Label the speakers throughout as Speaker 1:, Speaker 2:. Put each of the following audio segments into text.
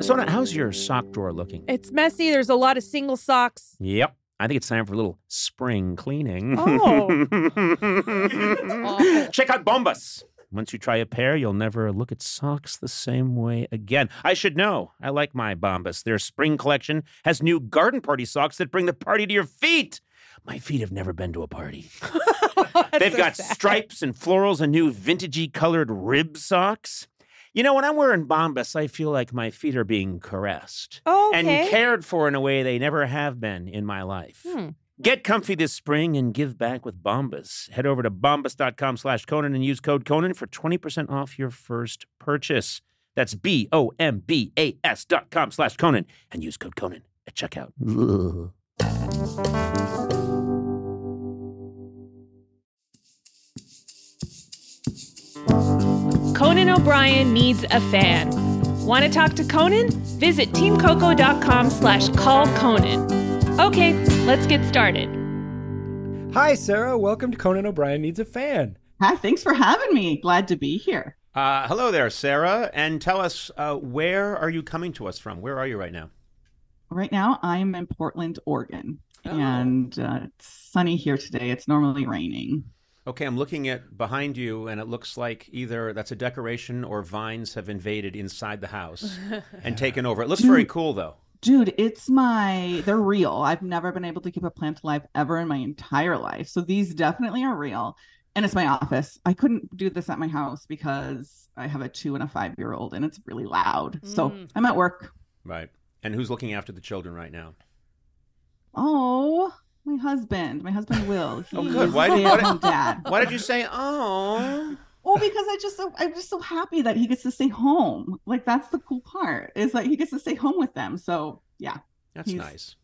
Speaker 1: Sona, how's your sock drawer looking?
Speaker 2: It's messy. There's a lot of single socks.
Speaker 1: Yep. I think it's time for a little spring cleaning.
Speaker 2: Oh.
Speaker 1: Check out Bombas. Once you try a pair, you'll never look at socks the same way again. I should know. I like my Bombas. Their spring collection has new garden party socks that bring the party to your feet. My feet have never been to a party. They've
Speaker 2: so
Speaker 1: got
Speaker 2: sad.
Speaker 1: stripes and florals and new vintagey colored rib socks. You know, when I'm wearing Bombas, I feel like my feet are being caressed
Speaker 2: Oh,
Speaker 1: and cared for in a way they never have been in my life.
Speaker 2: Hmm.
Speaker 1: Get comfy this spring and give back with Bombas. Head over to bombas.com slash Conan and use code Conan for 20% off your first purchase. That's B O M B A S dot com slash Conan and use code Conan at checkout.
Speaker 2: Conan O'Brien needs a fan. Want to talk to Conan? Visit teamcoco.com slash call Conan. Okay, let's get started.
Speaker 3: Hi, Sarah. Welcome to Conan O'Brien Needs a Fan.
Speaker 4: Hi, thanks for having me. Glad to be here.
Speaker 1: Uh, hello there, Sarah. And tell us, uh, where are you coming to us from? Where are you right now?
Speaker 4: Right now, I'm in Portland, Oregon,
Speaker 1: Oh.
Speaker 4: and uh, it's sunny here today. It's normally raining.
Speaker 1: Okay, I'm looking at behind you, and it looks like either that's a decoration or vines have invaded inside the house and taken over. It looks very cool, though.
Speaker 4: Dude, it's my, they're real. I've never been able to keep a plant alive ever in my entire life. So these definitely are real. And it's my office. I couldn't do this at my house because I have a two and a five year old and it's really loud. So
Speaker 2: Mm.
Speaker 4: I'm at work.
Speaker 1: Right. And who's looking after the children right now?
Speaker 4: Oh, my husband. My husband Will.
Speaker 1: Oh, good. Why did- why did-
Speaker 4: dad.
Speaker 1: Why did you say, oh?
Speaker 4: Well, because I just so I'm just so happy that he gets to stay home. Like that's the cool part is that he gets to stay home with them. So yeah,
Speaker 1: That's
Speaker 4: He's-
Speaker 1: nice.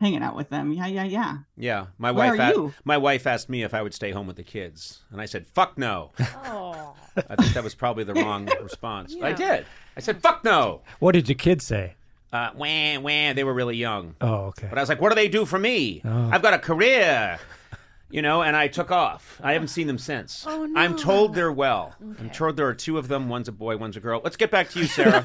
Speaker 4: hanging out with them. Yeah, yeah, yeah.
Speaker 1: Yeah, my
Speaker 4: Where
Speaker 1: wife.
Speaker 4: are
Speaker 1: a-
Speaker 4: you?
Speaker 1: my wife asked me if I would stay home with the kids, and I said, "Fuck no."
Speaker 2: Oh.
Speaker 1: I think that was probably the wrong response. I did. I said, "Fuck no."
Speaker 3: What did your kids say?
Speaker 1: Uh, wah, wah. They were really young,
Speaker 3: Oh, okay.
Speaker 1: but I was like, "What do they do for me?
Speaker 3: Oh.
Speaker 1: I've got a career." You know, and I took off. I haven't seen them since.
Speaker 2: Oh, no.
Speaker 1: I'm told they're well. I'm told there are two of them. One's a boy, one's a girl. Let's get back to you, Sarah.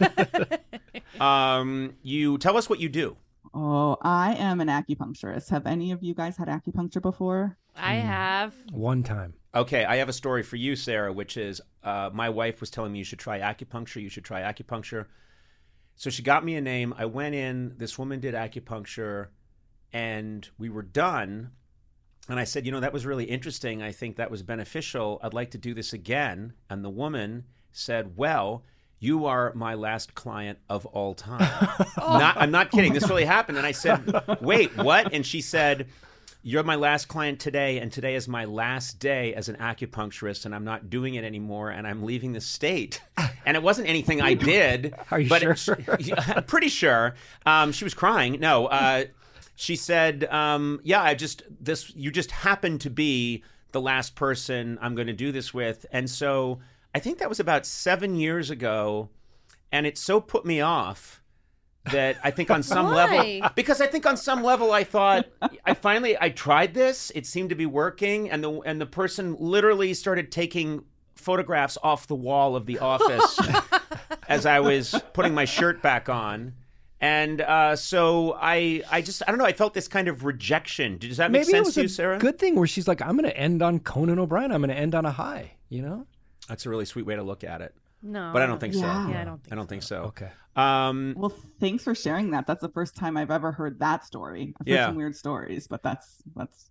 Speaker 1: um, you tell us what you do.
Speaker 4: Oh, I am an acupuncturist. Have any of you guys had acupuncture before?
Speaker 2: I have.
Speaker 3: One time.
Speaker 1: Okay, I have a story for you, Sarah, which is uh, my wife was telling me you should try acupuncture. You should try acupuncture. So she got me a name. I went in. This woman did acupuncture, and we were done. And I said, you know, that was really interesting. I think that was beneficial. I'd like to do this again. And the woman said, well, you are my last client of all time. not, I'm not kidding. This really happened. And I said, wait, what? And she said, you're my last client today, and today is my last day as an acupuncturist, and I'm not doing it anymore, and I'm leaving the state. And it wasn't anything I did.
Speaker 3: Are you
Speaker 1: but
Speaker 3: sure?
Speaker 1: she- I'm pretty sure. Um, she was crying. No, uh, she said, um, "Yeah, I just this. You just happened to be the last person I'm going to do this with." And so I think that was about seven years ago, and it so put me off that I think on some level because I think on some level I thought I finally I tried this it seemed to be working and the and the person literally started taking photographs off the wall of the office as I was putting my shirt back on and uh, so I I just I don't know I felt this kind of rejection does that make
Speaker 3: Maybe it
Speaker 1: sense
Speaker 3: was
Speaker 1: to
Speaker 3: a
Speaker 1: you Sarah
Speaker 3: good thing where she's like, I'm going to end on Conan O'Brien. I'm going to end on a high. You know?
Speaker 1: that's a really sweet way to look at it
Speaker 2: No.
Speaker 1: but I don't think so
Speaker 4: Yeah.
Speaker 2: Yeah, I don't think
Speaker 1: I don't think so
Speaker 3: Okay.
Speaker 1: um
Speaker 4: Well, thanks for sharing that. That's the first time I've ever heard that story. I've heard
Speaker 1: Yeah.
Speaker 4: some weird stories, but that's that's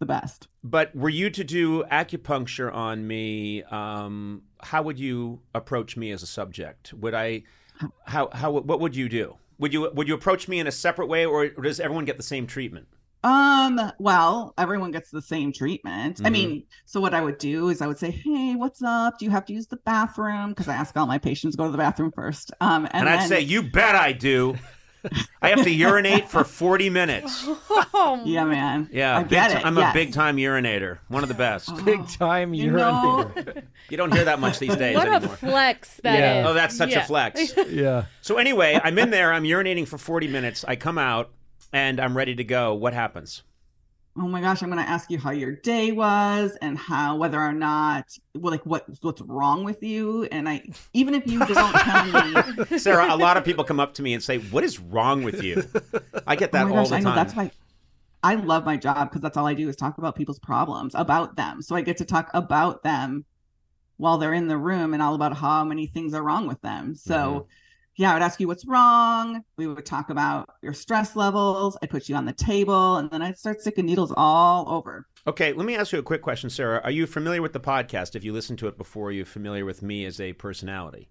Speaker 4: the best.
Speaker 1: But were you to do acupuncture on me, um, how would you approach me as a subject? Would I, how, how, what would you do? Would you, would you approach me in a separate way, or does everyone get the same treatment?
Speaker 4: Um, well, everyone gets the same treatment. I
Speaker 1: Mhm.
Speaker 4: mean, so what I would do is I would say, Hey, what's up? Do you have to use the bathroom? Because I ask all my patients to go to the bathroom first. Um, and,
Speaker 1: And, I'd
Speaker 4: then-
Speaker 1: say, you bet I do. I have to urinate for 40 minutes.
Speaker 5: Oh,
Speaker 4: Yeah, man.
Speaker 1: Yeah,
Speaker 4: I
Speaker 1: big
Speaker 4: get
Speaker 1: ti-
Speaker 4: it.
Speaker 1: I'm
Speaker 4: yes.
Speaker 1: a big time urinator. One of the best.
Speaker 4: Oh,
Speaker 3: Big time
Speaker 4: you know,
Speaker 3: urinator.
Speaker 1: You don't hear that much these days
Speaker 5: what a
Speaker 1: anymore.
Speaker 5: flex that is.
Speaker 3: Yeah.
Speaker 1: Oh, that's such
Speaker 5: Yeah.
Speaker 1: a flex.
Speaker 3: yeah.
Speaker 1: So anyway, I'm in there. I'm urinating for 40 minutes. I come out and I'm ready to go. What happens?
Speaker 4: oh my gosh, I'm going to ask you how your day was and how whether or not well, like what what's wrong with you. And I even if you don't tell me,
Speaker 1: Sarah, a lot of people come up to me and say, "What is wrong with you?" I get that
Speaker 4: oh
Speaker 1: all
Speaker 4: gosh,
Speaker 1: the
Speaker 4: I know
Speaker 1: time.
Speaker 4: that's why I love my job because that's all I do is talk about people's problems about them. So I get to talk about them while they're in the room and all about how many things are wrong with them. So
Speaker 1: Mm-hmm.
Speaker 4: Yeah, I would ask you what's wrong. We would talk about your stress levels. I'd put you on the table and then I'd start sticking needles all over.
Speaker 1: Okay, let me ask you a quick question, Sarah. Are you familiar with the podcast? If you listened to it before, you're familiar with me as a personality.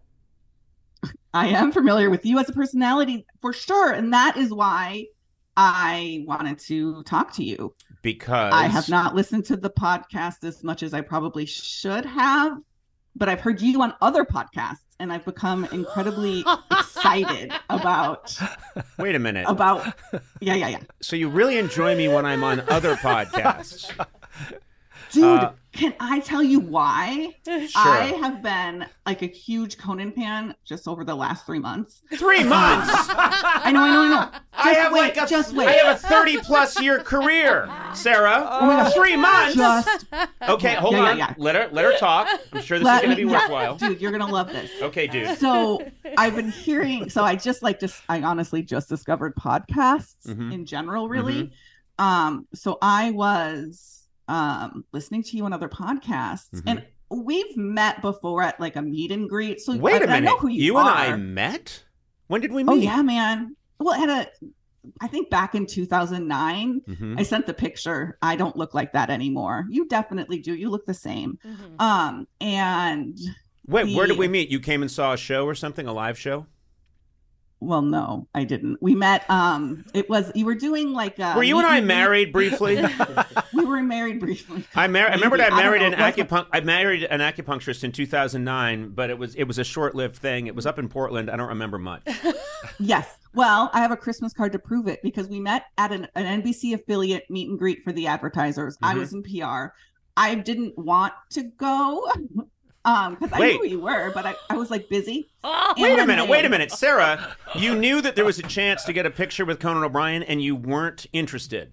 Speaker 4: I am familiar with you as a personality for sure. And that is why I wanted to talk to you.
Speaker 1: Because
Speaker 4: I have not listened to the podcast as much as I probably should have, but I've heard you on other podcasts and I've become incredibly excited about
Speaker 1: Wait a minute.
Speaker 4: about yeah, yeah, yeah.
Speaker 1: So you really enjoy me when I'm on other podcasts?
Speaker 4: Dude,
Speaker 1: Uh,
Speaker 4: can I tell you why?
Speaker 1: Sure.
Speaker 4: I have been like a huge Conan fan just over the last three months.
Speaker 1: Three months.
Speaker 4: I know, I know, I know.
Speaker 1: I have
Speaker 4: wait,
Speaker 1: like a
Speaker 4: just wait.
Speaker 1: I have a 30 plus year career, Sarah.
Speaker 4: Oh my gosh.
Speaker 1: Three months.
Speaker 4: Just
Speaker 1: Okay, hold
Speaker 4: Yeah, yeah,
Speaker 1: on.
Speaker 4: yeah.
Speaker 1: Let her let her talk. I'm sure this
Speaker 4: let
Speaker 1: is going to be worthwhile.
Speaker 4: dude. You're gonna love this.
Speaker 1: Okay, dude.
Speaker 4: so I've been hearing. So I just like just I honestly just discovered podcasts
Speaker 1: Mhm.
Speaker 4: in general, really. Um, so I was um listening to you on other podcasts,
Speaker 1: Mhm.
Speaker 4: and we've met before at like a meet and greet. So
Speaker 1: Wait
Speaker 4: a
Speaker 1: a minute.
Speaker 4: I know who you,
Speaker 1: you
Speaker 4: and.
Speaker 1: I met? When did we meet?
Speaker 4: Oh yeah, man. Well, at a I think back in 2009,
Speaker 1: Mhm.
Speaker 4: I sent the picture. I don't look like that anymore. You definitely do. You look the same.
Speaker 5: Mhm.
Speaker 4: Um, and
Speaker 1: Wait, where did we meet? You came and saw a show or something, a live show?
Speaker 4: Well, no, I didn't. We met. Um, it was you were doing like. A
Speaker 1: Were you and I
Speaker 4: and greet.
Speaker 1: married briefly?
Speaker 4: We were married briefly.
Speaker 1: I, mar- I remember I
Speaker 4: I
Speaker 1: married
Speaker 4: know.
Speaker 1: an
Speaker 4: It
Speaker 1: I married an acupuncturist in 2009, but it was it was a short-lived thing. It was up in Portland. I don't remember much.
Speaker 4: Yes. Well, I have a Christmas card to prove it because we met at an, an NBC affiliate meet and greet for the advertisers. I
Speaker 1: Mhm.
Speaker 4: was in PR. I didn't want to go um because I
Speaker 1: Wait.
Speaker 4: knew who you were, but I, I was like busy.
Speaker 5: Oh,
Speaker 1: Wait a minute,
Speaker 4: then-
Speaker 1: wait a minute, Sarah. You knew that there was a chance to get a picture with Conan O'Brien, and you weren't interested.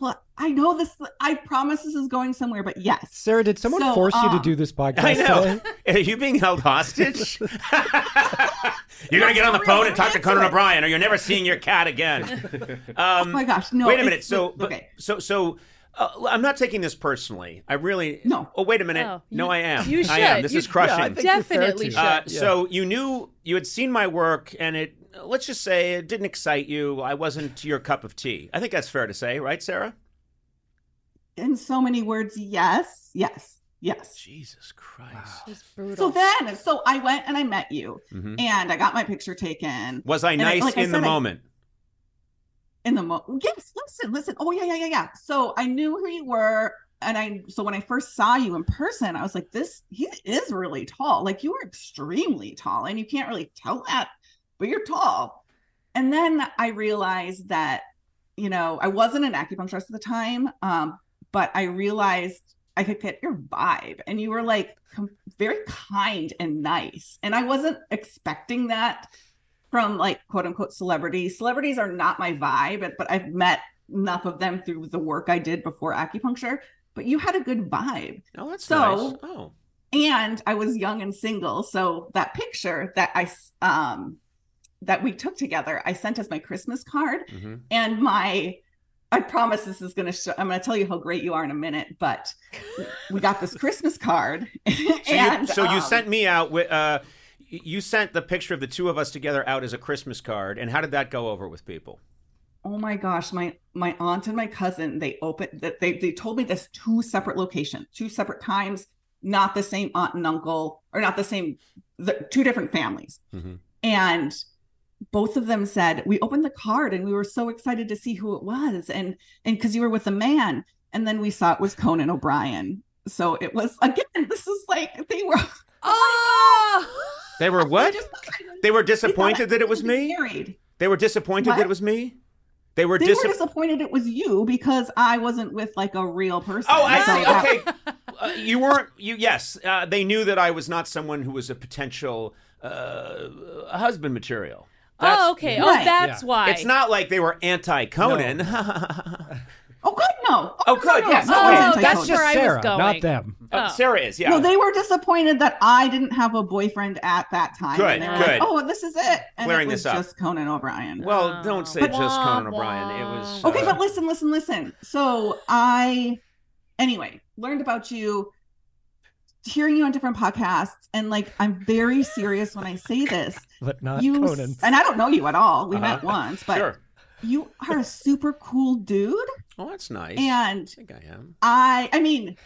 Speaker 4: Well, I know this. I promise this is going somewhere, but yes.
Speaker 3: Sarah, did someone
Speaker 4: So,
Speaker 3: force you to
Speaker 4: um,
Speaker 3: do this podcast
Speaker 1: I know.
Speaker 3: today?
Speaker 1: Are you being held hostage? you're gonna get on the phone and talk to Conan O'Brien, or you're never seeing your cat again.
Speaker 4: Oh
Speaker 1: Um,
Speaker 4: my gosh, no.
Speaker 1: wait a minute. So, but,
Speaker 4: okay.
Speaker 1: so, so. Uh, I'm not taking this personally. I really
Speaker 4: No.
Speaker 1: Oh, wait a minute.
Speaker 5: Oh,
Speaker 1: no,
Speaker 5: you-
Speaker 1: I am.
Speaker 5: you
Speaker 1: I am.
Speaker 5: should.
Speaker 1: This
Speaker 5: You-
Speaker 1: is crushing.
Speaker 3: Yeah, I think you're fair
Speaker 5: Definitely should.
Speaker 1: Uh,
Speaker 3: Yeah.
Speaker 1: So you knew you had seen my work, and it let's just say it didn't excite you. I wasn't your cup of tea. I think that's fair to say, right, Sarah?
Speaker 4: In so many words, yes, yes, yes.
Speaker 1: Jesus Christ.
Speaker 5: It's brutal.
Speaker 4: So then, so I went and I met you,
Speaker 1: Mhm.
Speaker 4: and I got my picture taken.
Speaker 1: Was I
Speaker 4: And I-
Speaker 1: nice
Speaker 4: like I
Speaker 1: in the
Speaker 4: said, I-
Speaker 1: moment?
Speaker 4: In the moment. yes listen listen. Oh yeah yeah yeah yeah. So i knew who you were and i so when i first saw you in person i was like this he is really tall. Like you are extremely tall and you can't really tell that but you're tall. And then i realized that you know i wasn't an acupuncturist at the time um but i realized i could get your vibe and you were like com- very kind and nice. And i wasn't expecting that from like quote unquote celebrities. Celebrities are not my vibe, but, but I've met enough of them through the work I did before acupuncture. But you had a good vibe.
Speaker 1: Oh, that's
Speaker 4: So-
Speaker 1: nice. Oh,
Speaker 4: And I was young and single. So that picture that I um that we took together, I sent as my Christmas card.
Speaker 1: hmm
Speaker 4: And my I promise this is gonna show I'm gonna tell you how great you are in a minute, but we got this Christmas card.
Speaker 1: So, you, so you
Speaker 4: um,
Speaker 1: sent me out with. Uh, you sent the picture of the two of us together out as a Christmas card, and how did that go over with people?
Speaker 4: Oh my gosh, my my aunt and my cousin, they opened that they they told me this two separate locations, two separate times, not the same aunt and uncle, or not the same the two different families.
Speaker 1: Mhm.
Speaker 4: And both of them said we opened the card and we were so excited to see who it was and and because you were with a man and then we saw it was conan o'brien so it was again this is like they were
Speaker 5: Oh,
Speaker 1: They were what?
Speaker 4: They just-
Speaker 1: They were disappointed that it was me.
Speaker 4: married.
Speaker 1: They were disappointed
Speaker 4: What?
Speaker 1: that it was me. They were
Speaker 4: They
Speaker 1: dis-
Speaker 4: were disappointed it was you because I wasn't with like a real person.
Speaker 1: Oh, I see.
Speaker 4: that-
Speaker 1: Okay, uh, you weren't. You yes, uh, they knew that I was not someone who was a potential uh, husband material. That's-
Speaker 2: oh, okay. Oh, that's
Speaker 3: Yeah.
Speaker 2: why.
Speaker 1: It's not like they were anti Conan.
Speaker 4: Oh, good. No.
Speaker 1: Oh, good,
Speaker 4: no,
Speaker 1: yes.
Speaker 4: no,
Speaker 1: Oh,
Speaker 4: no,
Speaker 2: that's
Speaker 4: anti-Conan.
Speaker 3: Just
Speaker 2: where I was
Speaker 3: Sarah,
Speaker 2: going.
Speaker 3: not them.
Speaker 1: Uh, Sarah is, yeah.
Speaker 4: No, they were disappointed that I didn't have a boyfriend at that time.
Speaker 1: Good,
Speaker 4: and they were
Speaker 1: good.
Speaker 4: Like, oh, this is it. And
Speaker 1: Clearing
Speaker 4: it was
Speaker 1: this up.
Speaker 4: just Conan O'Brien.
Speaker 1: well, don't say
Speaker 2: But-
Speaker 1: just Conan
Speaker 2: Wah,
Speaker 1: O'Brien. It was
Speaker 2: wah.
Speaker 4: Okay,
Speaker 1: uh,
Speaker 4: but listen, listen, listen. So I, anyway, learned about you, hearing you on different podcasts, and like I'm very serious when I say this.
Speaker 3: But not
Speaker 4: you
Speaker 3: Conan.
Speaker 4: and I don't know you at all. We
Speaker 1: Uh-huh.
Speaker 4: met once, but
Speaker 1: sure.
Speaker 4: you are a super cool dude,
Speaker 1: Oh, that's nice.
Speaker 4: and
Speaker 1: I think I am.
Speaker 4: I, I mean,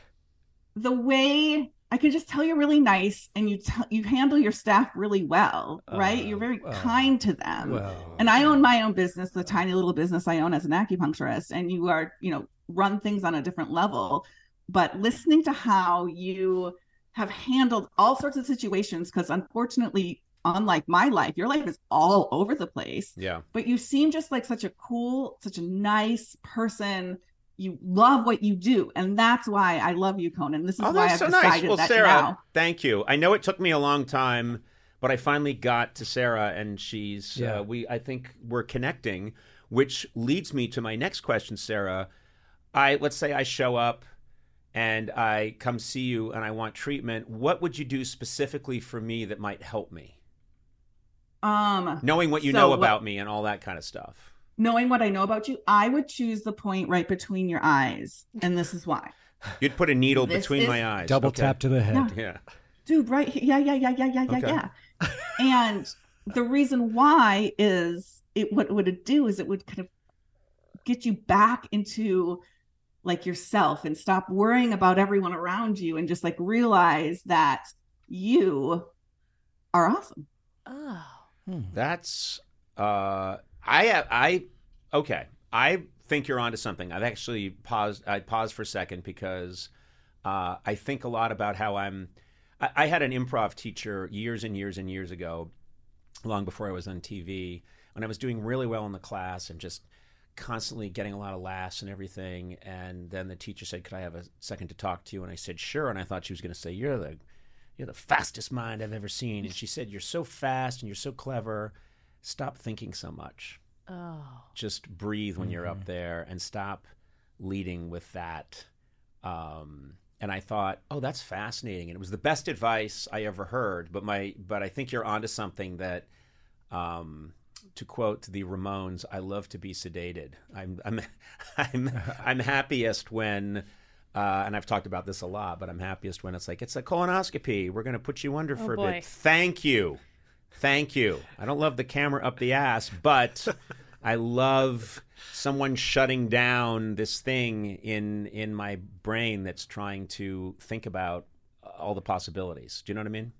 Speaker 4: the way I can just tell you're really nice, and you tell you handle your staff really well, right?
Speaker 3: Uh,
Speaker 4: You're very
Speaker 3: uh,
Speaker 4: kind to them.
Speaker 3: Well,
Speaker 4: and I own my own business, the tiny little business I own as an acupuncturist, and you are, you know, run things on a different level. But listening to how you have handled all sorts of situations, because unfortunately, unlike my life, your life is all over the place.
Speaker 1: Yeah.
Speaker 4: But you seem just like such a cool, such a nice person. You love what you do, and that's why I love you, Conan. This is
Speaker 1: Oh,
Speaker 4: why I've
Speaker 1: so nice. Well,
Speaker 4: that
Speaker 1: Sarah,
Speaker 4: now.
Speaker 1: thank you. I know it took me a long time, but I finally got to Sarah, and she's
Speaker 3: Yeah.
Speaker 1: uh, we. I think we're connecting, which leads me to my next question, Sarah. I let's say I show up and I come see you and I want treatment. What would you do specifically for me that might help me?
Speaker 4: Um,
Speaker 1: Knowing what you
Speaker 4: So
Speaker 1: know
Speaker 4: what-
Speaker 1: about me and all that kind of stuff.
Speaker 4: knowing what I know about you, I would choose the point right between your eyes, and this is why.
Speaker 1: You'd put a needle
Speaker 4: This
Speaker 1: between my eyes.
Speaker 3: double
Speaker 1: Okay.
Speaker 3: tap to the head.
Speaker 4: Yeah.
Speaker 1: Yeah.
Speaker 4: dude right here yeah yeah yeah yeah yeah yeah
Speaker 1: Okay.
Speaker 4: yeah and the reason why is it what would it do is it would kind of get you back into like yourself and stop worrying about everyone around you and just like realize that you are awesome
Speaker 2: oh.
Speaker 3: Hmm.
Speaker 1: That's uh I have I okay. I think you're onto something. I've actually paused I paused for a second because uh I think a lot about how I'm I, I had an improv teacher years and years and years ago, long before I was on TV, when I was doing really well in the class and just constantly getting a lot of laughs and everything. And then the teacher said, Could I have a second to talk to you? And I said, Sure. And I thought she was gonna say, You're the you're the fastest mind I've ever seen. And she said, You're so fast and you're so clever. Stop thinking so much.
Speaker 2: Oh.
Speaker 1: Just breathe when you're up there and stop leading with that. Um, and I thought, oh, that's fascinating. And it was the best advice I ever heard. But my, but I think you're onto something that, um, to quote the Ramones, I love to be sedated. I'm, I'm, I'm, I'm happiest when, uh, and I've talked about this a lot, but I'm happiest when it's like, it's a colonoscopy. We're going to put you under
Speaker 2: Oh,
Speaker 1: for a
Speaker 2: boy.
Speaker 1: bit. Thank you. Thank you. I don't love the camera up the ass, but I love someone shutting down this thing in in my brain that's trying to think about all the possibilities. Do you know what I mean?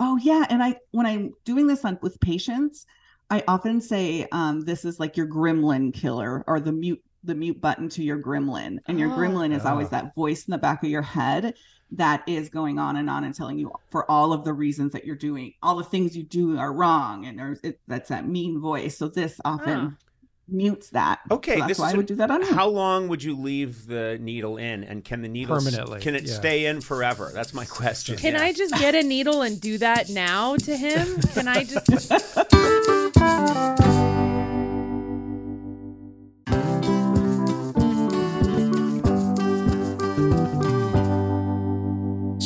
Speaker 4: oh yeah and i when i'm doing this on with patients i often say um this is like your gremlin killer or the mute the mute button to your gremlin and your
Speaker 2: Oh.
Speaker 4: gremlin is always
Speaker 3: Oh.
Speaker 4: that voice in the back of your head that is going on and on and telling you for all of the reasons that you're doing all the things you do are wrong and there's it, that's that mean voice so this often mutes that
Speaker 1: Okay,
Speaker 4: so that's
Speaker 1: this
Speaker 4: why
Speaker 1: is
Speaker 4: i would
Speaker 1: an-
Speaker 4: do that on you.
Speaker 1: How long would you leave the needle in, and can the needle
Speaker 3: Permanently,
Speaker 1: Can it
Speaker 3: yeah.
Speaker 1: stay in forever? That's my question.
Speaker 2: Can
Speaker 1: Yeah.
Speaker 2: I just get a needle and do that now to him? Can I just?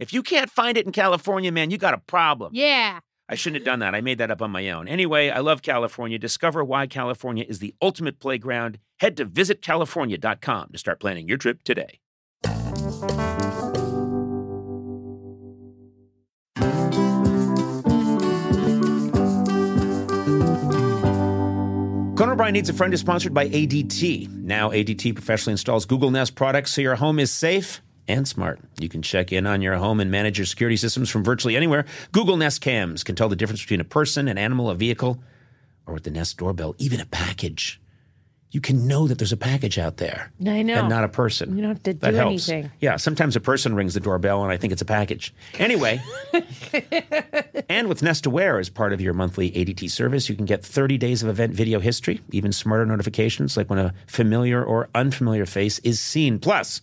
Speaker 1: if you can't find it in California, man, you got a problem.
Speaker 2: Yeah.
Speaker 1: I shouldn't have done that. I made that up on my own. Anyway, I love California. Discover why California is the ultimate playground. Head to visitcalifornia.com to start planning your trip today. Conan O'Brien Needs a Friend is sponsored by ADT. Now, ADT professionally installs Google Nest products so your home is safe and smart. You can check in on your home and manage your security systems from virtually anywhere. Google Nest cams can tell the difference between a person, an animal, a vehicle, or with the Nest doorbell, even a package. You can know that there's a package out there
Speaker 2: I know.
Speaker 1: and not a person.
Speaker 2: You don't have to
Speaker 1: that
Speaker 2: do
Speaker 1: helps.
Speaker 2: anything.
Speaker 1: Yeah, sometimes a person rings the doorbell and I think it's a package. Anyway, and with Nest Aware as part of your monthly ADT service, you can get 30 days of event video history, even smarter notifications like when a familiar or unfamiliar face is seen. Plus,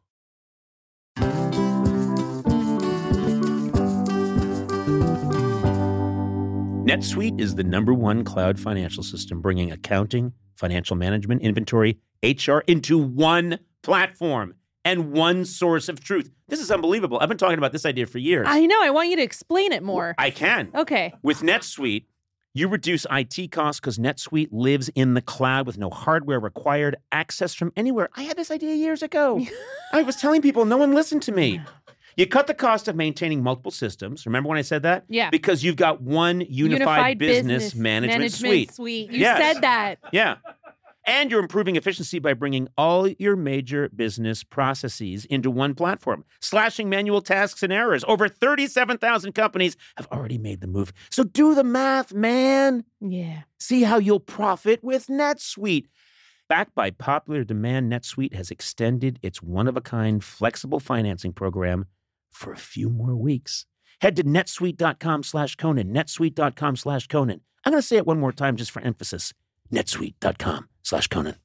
Speaker 1: NetSuite is the number one cloud financial system bringing accounting, financial management, inventory, HR into one platform and one source of truth. This is unbelievable. I've been talking about this idea for years.
Speaker 2: I know. I want you to explain it more.
Speaker 1: I can.
Speaker 2: okay.
Speaker 1: With NetSuite, you reduce IT costs because NetSuite lives in the cloud with no hardware required, access from anywhere. I had this idea years ago. I was telling people, no one listened to me. You cut the cost of maintaining multiple systems. Remember when I said that?
Speaker 2: Yeah.
Speaker 1: Because you've got one unified, business, management, suite.
Speaker 2: You
Speaker 1: Yes.
Speaker 2: said that.
Speaker 1: Yeah. And you're improving efficiency by bringing all your major business processes into one platform, slashing manual tasks and errors. Over 37,000 companies have already made the move. So do the math, man.
Speaker 2: Yeah.
Speaker 1: See how you'll profit with NetSuite. Backed by popular demand, NetSuite has extended its one of a kind flexible financing program for a few more weeks. Head to netsuite.com slash Conan, netsuite.com slash Conan. I'm going to say it one more time just for emphasis netsuite.com slash Conan.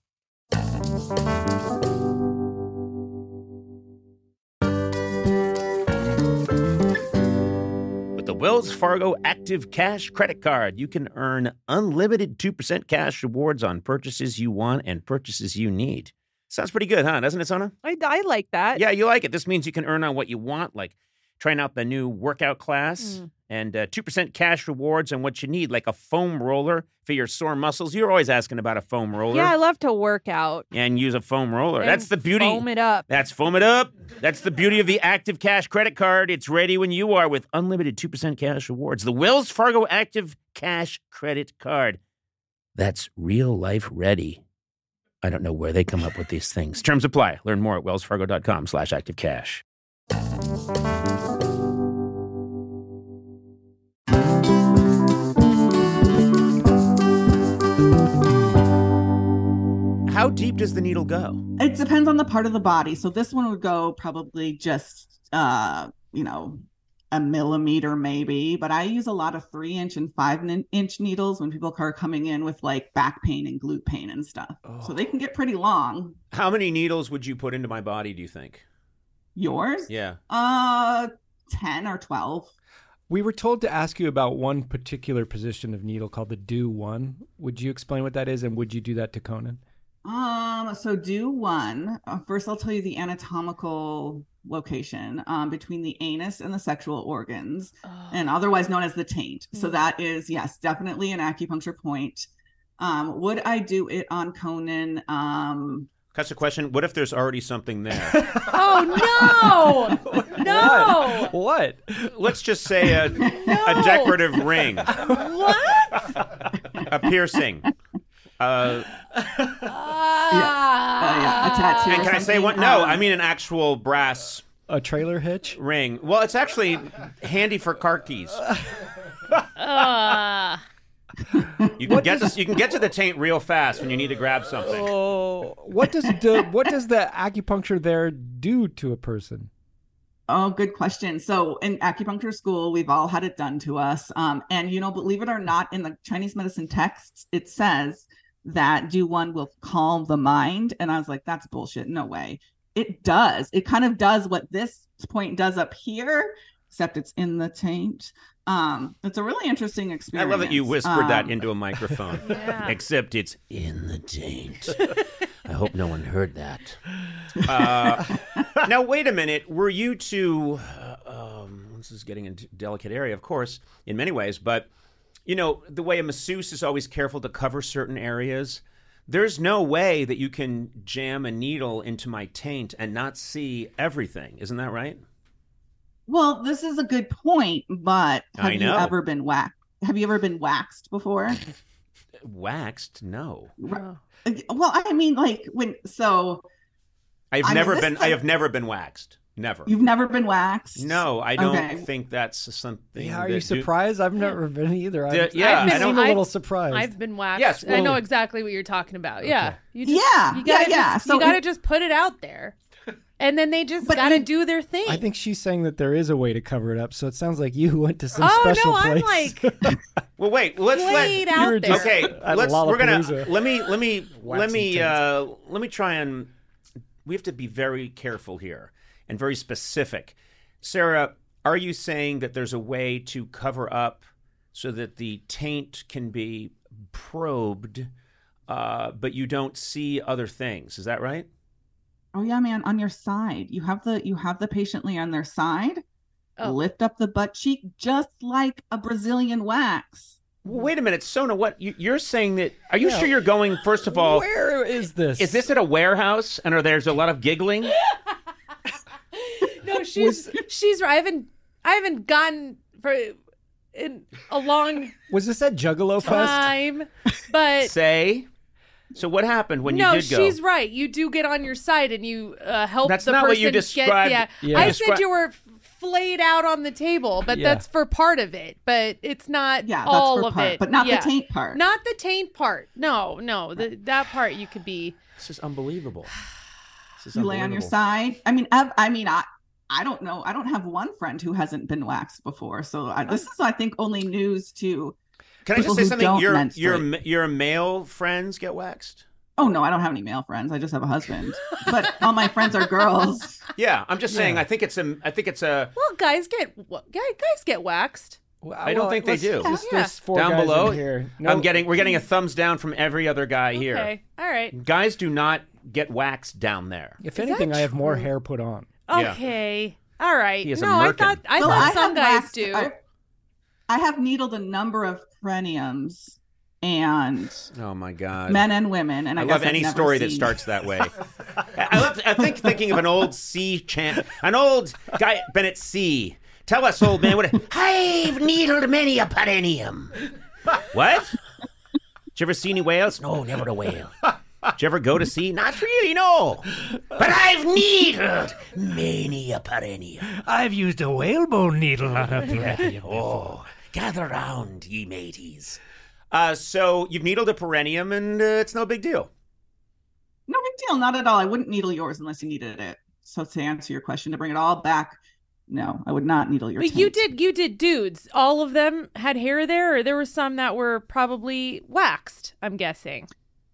Speaker 1: With the Wells Fargo Active Cash Credit Card, you can earn unlimited 2% cash rewards on purchases you want and purchases you need. Sounds pretty good, huh? Doesn't it, Sona?
Speaker 2: I, I like that.
Speaker 1: Yeah, you like it. This means you can earn on what you want, like trying out the new workout class
Speaker 2: Mm.
Speaker 1: and uh, 2% cash rewards on what you need, like a foam roller for your sore muscles. You're always asking about a foam roller.
Speaker 2: Yeah, I love to work out.
Speaker 1: and use a foam roller.
Speaker 2: and
Speaker 1: That's the beauty.
Speaker 2: Foam it up.
Speaker 1: That's foam it up. That's the beauty of the Active Cash credit card. It's ready when you are with unlimited 2% cash rewards. The Wells Fargo Active Cash credit card. That's real life ready. I don't know where they come up with these things. Terms apply. Learn more at wellsfargo.com slash active cash. How deep does the needle go?
Speaker 4: It depends on the part of the body. So this one would go probably just uh, you know, a millimeter maybe, but I use a lot of three inch and five inch needles when people are coming in with like back pain and glute pain and stuff. So they can get pretty long.
Speaker 1: How many needles would you put into my body, do you think?
Speaker 4: Yours?
Speaker 1: Yeah.
Speaker 4: Uh 10 or 12.
Speaker 3: We were told to ask you about one particular position of needle called the Du one. Would you explain what that is, and would you do that to Conan?
Speaker 4: Um, so Du one. Uh, first, I'll tell you the anatomical location um, between the anus and the sexual organs, and otherwise known as the taint. So
Speaker 2: Mm.
Speaker 4: that is yes, definitely an acupuncture point. Um, would I do it on Conan? Um,
Speaker 1: That's the question. What if there's already something there?
Speaker 2: Oh no! no!
Speaker 3: What?
Speaker 1: Let's just say a,
Speaker 2: No!
Speaker 1: a decorative ring,
Speaker 2: What?
Speaker 1: a piercing. Uh,
Speaker 2: Ah.
Speaker 4: yeah, a tattoo.
Speaker 1: and
Speaker 4: or
Speaker 1: can I say
Speaker 4: something?
Speaker 1: what? No,
Speaker 4: Um,
Speaker 1: I mean an actual brass
Speaker 3: a trailer hitch?
Speaker 1: ring. Well, it's actually handy for car keys.
Speaker 2: Uh,
Speaker 1: You can get to, you can get to the taint real fast when you need to grab something.
Speaker 3: Oh, what does the what does the acupuncture there do to a person?
Speaker 4: Oh, good question. So in acupuncture school, we've all had it done to us. Um, and you know, believe it or not, in the Chinese medicine texts, it says that Du one will calm the mind. And I was like, that's bullshit. No way. It does. It kind of does what this point does up here, except it's in the taint. Um, it's a really interesting experience.
Speaker 1: I love that you whispered that
Speaker 4: Um,
Speaker 1: into a microphone.
Speaker 2: Yeah.
Speaker 1: Except it's in the taint. I hope no one heard that. Uh, now, wait a minute. Were you two? Uh, um, this is getting into delicate area, of course, in many ways. But you know, the way a masseuse is always careful to cover certain areas. There's no way that you can jam a needle into my taint and not see everything. Isn't that right?
Speaker 4: Well, this is a good point, but have you ever been waxed? Have you ever been waxed before?
Speaker 1: Waxed? No.
Speaker 4: Well, I mean, like when so
Speaker 1: I've
Speaker 4: I
Speaker 1: never
Speaker 4: this
Speaker 1: been. I have never been waxed. Never.
Speaker 4: you've never been waxed.
Speaker 1: No, I don't
Speaker 4: Okay.
Speaker 1: think that's something.
Speaker 3: Yeah, are
Speaker 1: that
Speaker 3: you
Speaker 1: do-
Speaker 3: surprised? I've never been either. I'm,
Speaker 1: Yeah, yeah,
Speaker 3: I'm
Speaker 2: I don't-
Speaker 3: a little
Speaker 2: I've-
Speaker 3: surprised.
Speaker 2: I've been waxed.
Speaker 1: Yes,
Speaker 2: I know exactly what you're talking about. Yeah. You just,
Speaker 4: Yeah,
Speaker 2: you gotta
Speaker 4: yeah, yeah.
Speaker 2: Just,
Speaker 4: So
Speaker 2: you gotta
Speaker 4: it-
Speaker 2: just put it out there. And then they just
Speaker 4: But
Speaker 2: gotta
Speaker 4: you-
Speaker 2: do their thing.
Speaker 3: I think she's saying that there is a way to cover it up. So it sounds like you went to some
Speaker 2: oh
Speaker 3: special
Speaker 2: no, I'm
Speaker 3: place.
Speaker 2: like
Speaker 1: Well, wait. Let's let.
Speaker 2: out there.
Speaker 3: just-
Speaker 1: Okay, let's. We're gonna. Let me. Let me. let me. Uh, let me try and. We have to be very careful here and very specific. Sarah, are you saying that there's a way to cover up so that the taint can be probed, uh, but you don't see other things? Is that right?
Speaker 4: Oh yeah, man, on your side. You have the you have the patiently on their side.
Speaker 2: Oh.
Speaker 4: Lift up the butt cheek just like a Brazilian wax.
Speaker 1: Wait a minute, Sona. What you, you're saying that? Are you
Speaker 3: Yeah.
Speaker 1: sure you're going? First of all,
Speaker 3: Where is this?
Speaker 1: is this at a warehouse? And are there's a lot of giggling?
Speaker 2: No, she's she's right. I haven't I haven't gotten for in a long
Speaker 3: Was this at Juggalo Fest?
Speaker 2: But
Speaker 1: Say. So what happened when
Speaker 2: no,
Speaker 1: you did go?
Speaker 2: she's right. You do get on your side and you uh, help
Speaker 1: That's
Speaker 2: the
Speaker 1: not
Speaker 2: person
Speaker 1: what you
Speaker 2: get
Speaker 1: described.
Speaker 2: yeah.
Speaker 3: Yeah.
Speaker 2: I
Speaker 1: Descri-
Speaker 2: said you were flayed out on the table, but
Speaker 3: Yeah.
Speaker 2: that's for part of it. But it's not
Speaker 4: Yeah, that's
Speaker 2: all
Speaker 4: for
Speaker 2: of
Speaker 4: part,
Speaker 2: it.
Speaker 4: but not
Speaker 2: Yeah.
Speaker 4: the taint part.
Speaker 2: Not the taint part. No, no, the, that part you could be.
Speaker 1: This is unbelievable. This is
Speaker 4: you lay on your side. I mean, I've, I mean, I I don't know. I don't have one friend who hasn't been waxed before. So I, this oh. is, I think, only news to.
Speaker 1: Can I just
Speaker 4: people
Speaker 1: say
Speaker 4: who
Speaker 1: something?
Speaker 4: don't
Speaker 1: Your
Speaker 4: menstruate.
Speaker 1: your your male friends get waxed.
Speaker 4: Oh no, I don't have any male friends. I just have a husband. but all my friends are girls.
Speaker 1: Yeah, I'm just saying.
Speaker 3: Yeah.
Speaker 1: I think it's a. I think it's a.
Speaker 2: Well, guys get guys get waxed.
Speaker 3: Well,
Speaker 1: I don't think they do.
Speaker 3: let's-
Speaker 2: Yeah.
Speaker 3: There's four
Speaker 1: Down
Speaker 3: guys
Speaker 1: below,
Speaker 3: in here.
Speaker 1: I'm getting. We're getting a thumbs down from every other guy here.
Speaker 2: Okay, all right.
Speaker 1: Guys do not get waxed down there.
Speaker 3: If
Speaker 2: Is
Speaker 3: anything, I have more hair put on.
Speaker 1: Yeah.
Speaker 2: Okay, all right.
Speaker 1: He is
Speaker 2: no, I thought I
Speaker 4: No,
Speaker 2: thought some guys
Speaker 4: waxed-
Speaker 2: do.
Speaker 4: I, I have needled a number of perineums and
Speaker 1: Oh my god.
Speaker 4: men and women, and I,
Speaker 1: I
Speaker 4: guess
Speaker 1: love
Speaker 4: I've
Speaker 1: any
Speaker 4: never
Speaker 1: story that starts that way. I, I love. I think thinking of an old C chant, an old guy Bennett C. Tell us, old man, what? I've needled many a perineum. What? Did you ever see any whales? No, never a whale. Did you ever go to sea? Not really, no. But I've needled many a perineum.
Speaker 3: I've used a whalebone needle on a perineum.
Speaker 1: Oh, gather round, ye mateys. Uh, so you've needled a perineum, and uh, it's no big deal.
Speaker 4: No big deal, not at all. I wouldn't needle yours unless you needed it. So to answer your question, to bring it all back, no, I would not needle your.
Speaker 2: But you did you did dudes. All of them had hair there, or there were some that were probably waxed. I'm guessing.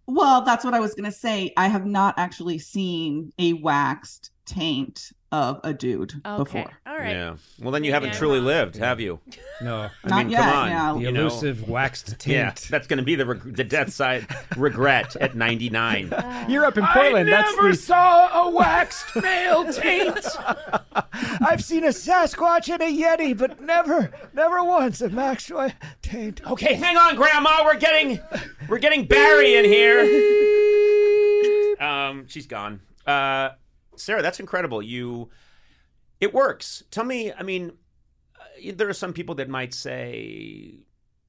Speaker 4: Well, that's what I was gonna say. I have not actually seen a waxed taint of a dude
Speaker 2: Okay,
Speaker 4: before.
Speaker 2: all right.
Speaker 1: Yeah. Well, then you haven't
Speaker 2: I'm
Speaker 1: truly
Speaker 2: wrong.
Speaker 1: lived, have you?
Speaker 3: No.
Speaker 1: I
Speaker 4: Not
Speaker 1: mean,
Speaker 4: yet,
Speaker 1: come on.
Speaker 4: yeah.
Speaker 3: The
Speaker 1: you know?
Speaker 3: elusive waxed taint.
Speaker 1: Yeah, that's going to be the reg- the death side regret at 99.
Speaker 3: You're up in Portland. that's the...
Speaker 1: Never saw a waxed male taint.
Speaker 3: I've seen a Sasquatch and a Yeti, but never, never once a Maxwell taint.
Speaker 1: Okay, hang on, Grandma. We're getting we're getting Barry in here. Um, she's gone. Uh, Sarah, that's incredible. You, it works. Tell me. I mean, uh, there are some people that might say,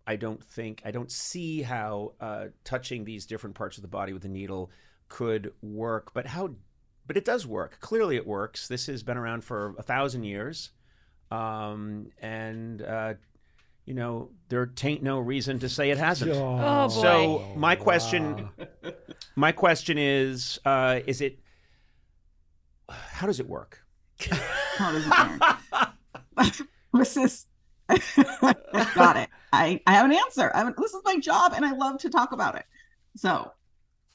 Speaker 1: I don't think, I don't see how uh, touching these different parts of the body with a needle could work. But how but it does work. Clearly, it works. This has been around for a thousand years, um, and uh, you know there tain't no reason to say it hasn't.
Speaker 2: Oh, boy.
Speaker 1: So my question, my question is, uh, is it? How does it work?
Speaker 4: How does it work? this is got it. I, I have an answer. I have, this is my job and I love to talk about it. So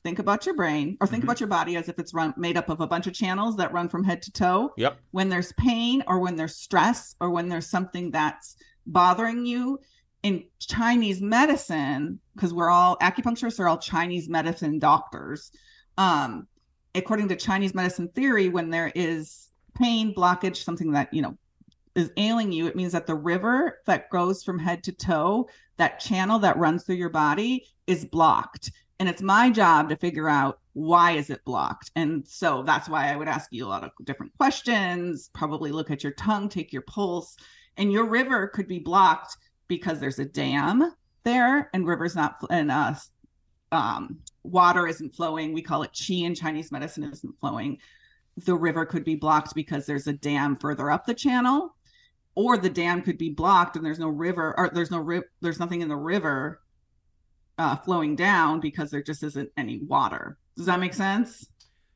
Speaker 4: think about your brain or think
Speaker 1: Mhm.
Speaker 4: about your body as if it's run made up of a bunch of channels that run from head to toe.
Speaker 1: Yep.
Speaker 4: When there's pain or when there's stress or when there's something that's bothering you in Chinese medicine, because we're all acupuncturists are all Chinese medicine doctors. Um, according to Chinese medicine theory, when there is pain, blockage, something that you know is ailing you, it means that the river that goes from head to toe, that channel that runs through your body, is blocked. And it's my job to figure out why is it blocked. And so that's why I would ask you a lot of different questions, probably look at your tongue, take your pulse, and your river could be blocked because there's a dam there and rivers not and uh um water isn't flowing. We call it qi in Chinese medicine isn't flowing. The river could be blocked because there's a dam further up the channel or the dam could be blocked and there's no river or there's no ri- there's nothing in the river uh, flowing down because there just isn't any water. Does that make sense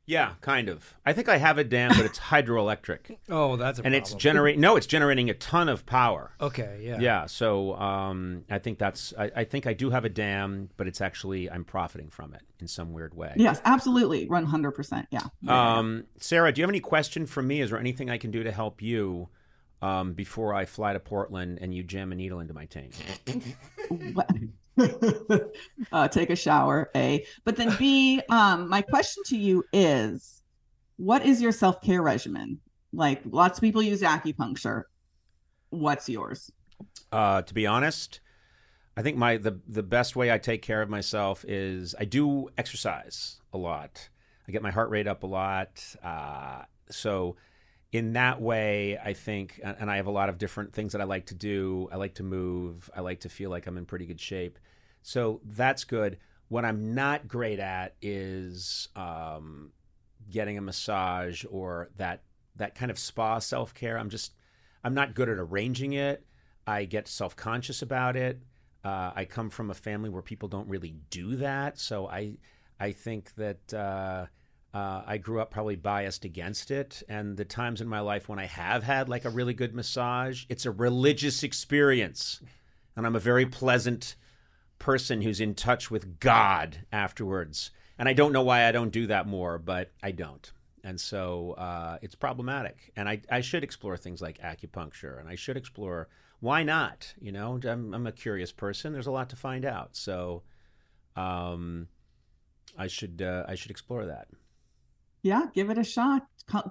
Speaker 1: Yeah, kind of. I think I have a dam, but it's hydroelectric,
Speaker 3: Oh, that's a
Speaker 1: and it's
Speaker 3: problem.
Speaker 1: generate. No, it's generating a ton of power.
Speaker 3: Okay, yeah.
Speaker 1: Yeah, so um, I think that's. I, I think I do have a dam, but it's actually I'm profiting from it in some weird way.
Speaker 4: yes absolutely 100% yeah
Speaker 1: Um, Sarah, do you have any question for me? Is there anything I can do to help you um, before I fly to Portland and you jam a needle into my tank?
Speaker 4: Uh, take a shower a but then b um my question to you is what is your self-care regimen like lots of people use acupuncture what's yours
Speaker 1: Uh, to be honest, I think my the the best way I take care of myself is I do exercise a lot. I get my heart rate up a lot. Uh, so in that way, I think, and I have a lot of different things that I like to do. I like to move. I like to feel like I'm in pretty good shape. So that's good. What I'm not great at is um, getting a massage or that that kind of spa self care. I'm just I'm not good at arranging it. I get self conscious about it. Uh, I come from a family where people don't really do that, so I I think that uh, uh, I grew up probably biased against it. And the times in my life when I have had like a really good massage, it's a religious experience, and I'm a very pleasant person who's in touch with God afterwards. And I don't know why I don't do that more, but I don't. And so uh, it's problematic. And I, I should explore things like acupuncture and I should explore why not? You know, I'm, I'm a curious person. There's a lot to find out. So um, I should uh, I should explore that.
Speaker 4: Yeah give it a shot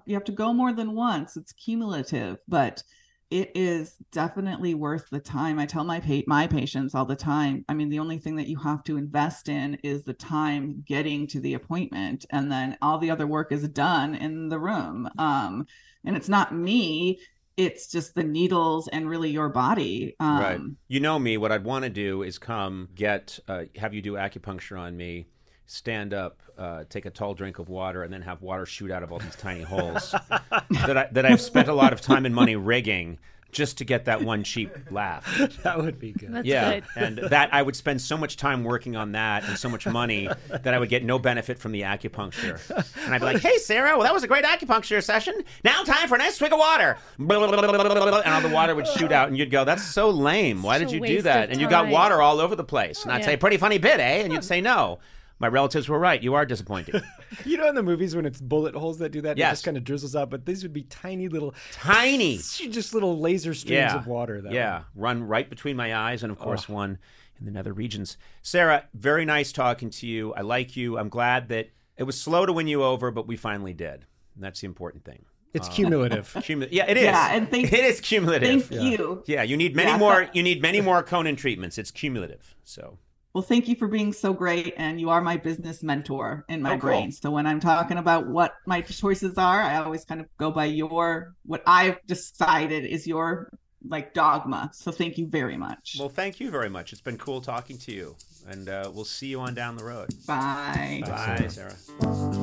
Speaker 4: you have to go more than once it's cumulative but it is definitely worth the time i tell my pa- my patients all the time i mean the only thing that you have to invest in is the time getting to the appointment and then all the other work is done in the room um and it's not me it's just the needles and really your body um
Speaker 1: right. You know me. What I'd want to do is come get uh, have you do acupuncture on me. Stand up, uh, take a tall drink of water, and then have water shoot out of all these tiny holes that I, that I've spent a lot of time and money rigging just to get that one cheap laugh.
Speaker 3: That would be good.
Speaker 2: That's
Speaker 1: yeah,
Speaker 2: good.
Speaker 1: and that I would spend so much time working on that and so much money that I would get no benefit from the acupuncture. And I'd be like, "Hey, Sarah, well, that was a great acupuncture session. Now, time for a nice swig of water." And all the water would shoot out, and you'd go, "That's so lame. Why
Speaker 2: Such
Speaker 1: did you do that?" And you got water all over the place. And I'd
Speaker 2: Yeah.
Speaker 1: say, "Pretty funny bit, eh?" And you'd say, "No." My relatives were right. You are disappointed.
Speaker 3: You know, in the movies when it's bullet holes that do that, it just kind of drizzles out. But these would be tiny little,
Speaker 1: Tiny.
Speaker 3: just little laser streams
Speaker 1: yeah.
Speaker 3: of water. That
Speaker 1: yeah, run right between my eyes, and of course one in the nether regions. Sarah, very nice talking to you. I like you. I'm glad that it was slow to win you over, but we finally did. And that's the important thing.
Speaker 3: It's uh, cumulative.
Speaker 1: Cumu- yeah, it is.
Speaker 4: Yeah, and thank-
Speaker 1: it is cumulative.
Speaker 4: thank you
Speaker 1: Yeah, you need many
Speaker 4: Yeah,
Speaker 1: more.
Speaker 4: so-
Speaker 1: You need many more Conan treatments. It's cumulative. So
Speaker 4: Well, thank you for being so great. And you are my business mentor in my
Speaker 1: Oh, cool.
Speaker 4: brain. So when I'm talking about what my choices are, I always kind of go by your, what I've decided is your like dogma. So thank you very much.
Speaker 1: well, thank you very much. It's been cool talking to you. And uh, we'll see you on down the road.
Speaker 4: Bye.
Speaker 1: Bye, Sarah.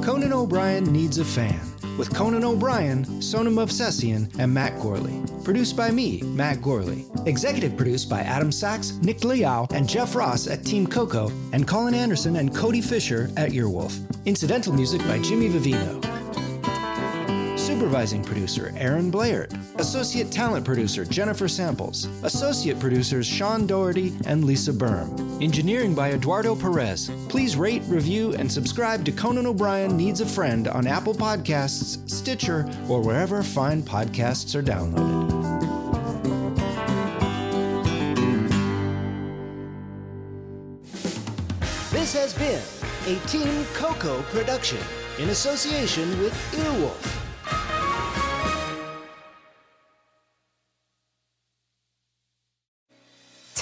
Speaker 6: Conan O'Brien Needs a Fan with Conan O'Brien, Sona Movsesian, and Matt Gorley. Produced by me, Matt Gorley. Executive produced by Adam Sachs, Nick Liao, and Jeff Ross at Team Coco, and Colin Anderson and Cody Fisher at Earwolf. Incidental music by Jimmy Vivino. Supervising producer Aaron Blair. Associate talent producer Jennifer Samples. Associate producers Sean Doherty and Lisa Berm. Engineering by Eduardo Perez. Please rate, review, and subscribe to Conan O'Brien Needs a Friend on Apple Podcasts, Stitcher, or wherever fine podcasts are downloaded. This has been a Team Coco production in association with Earwolf.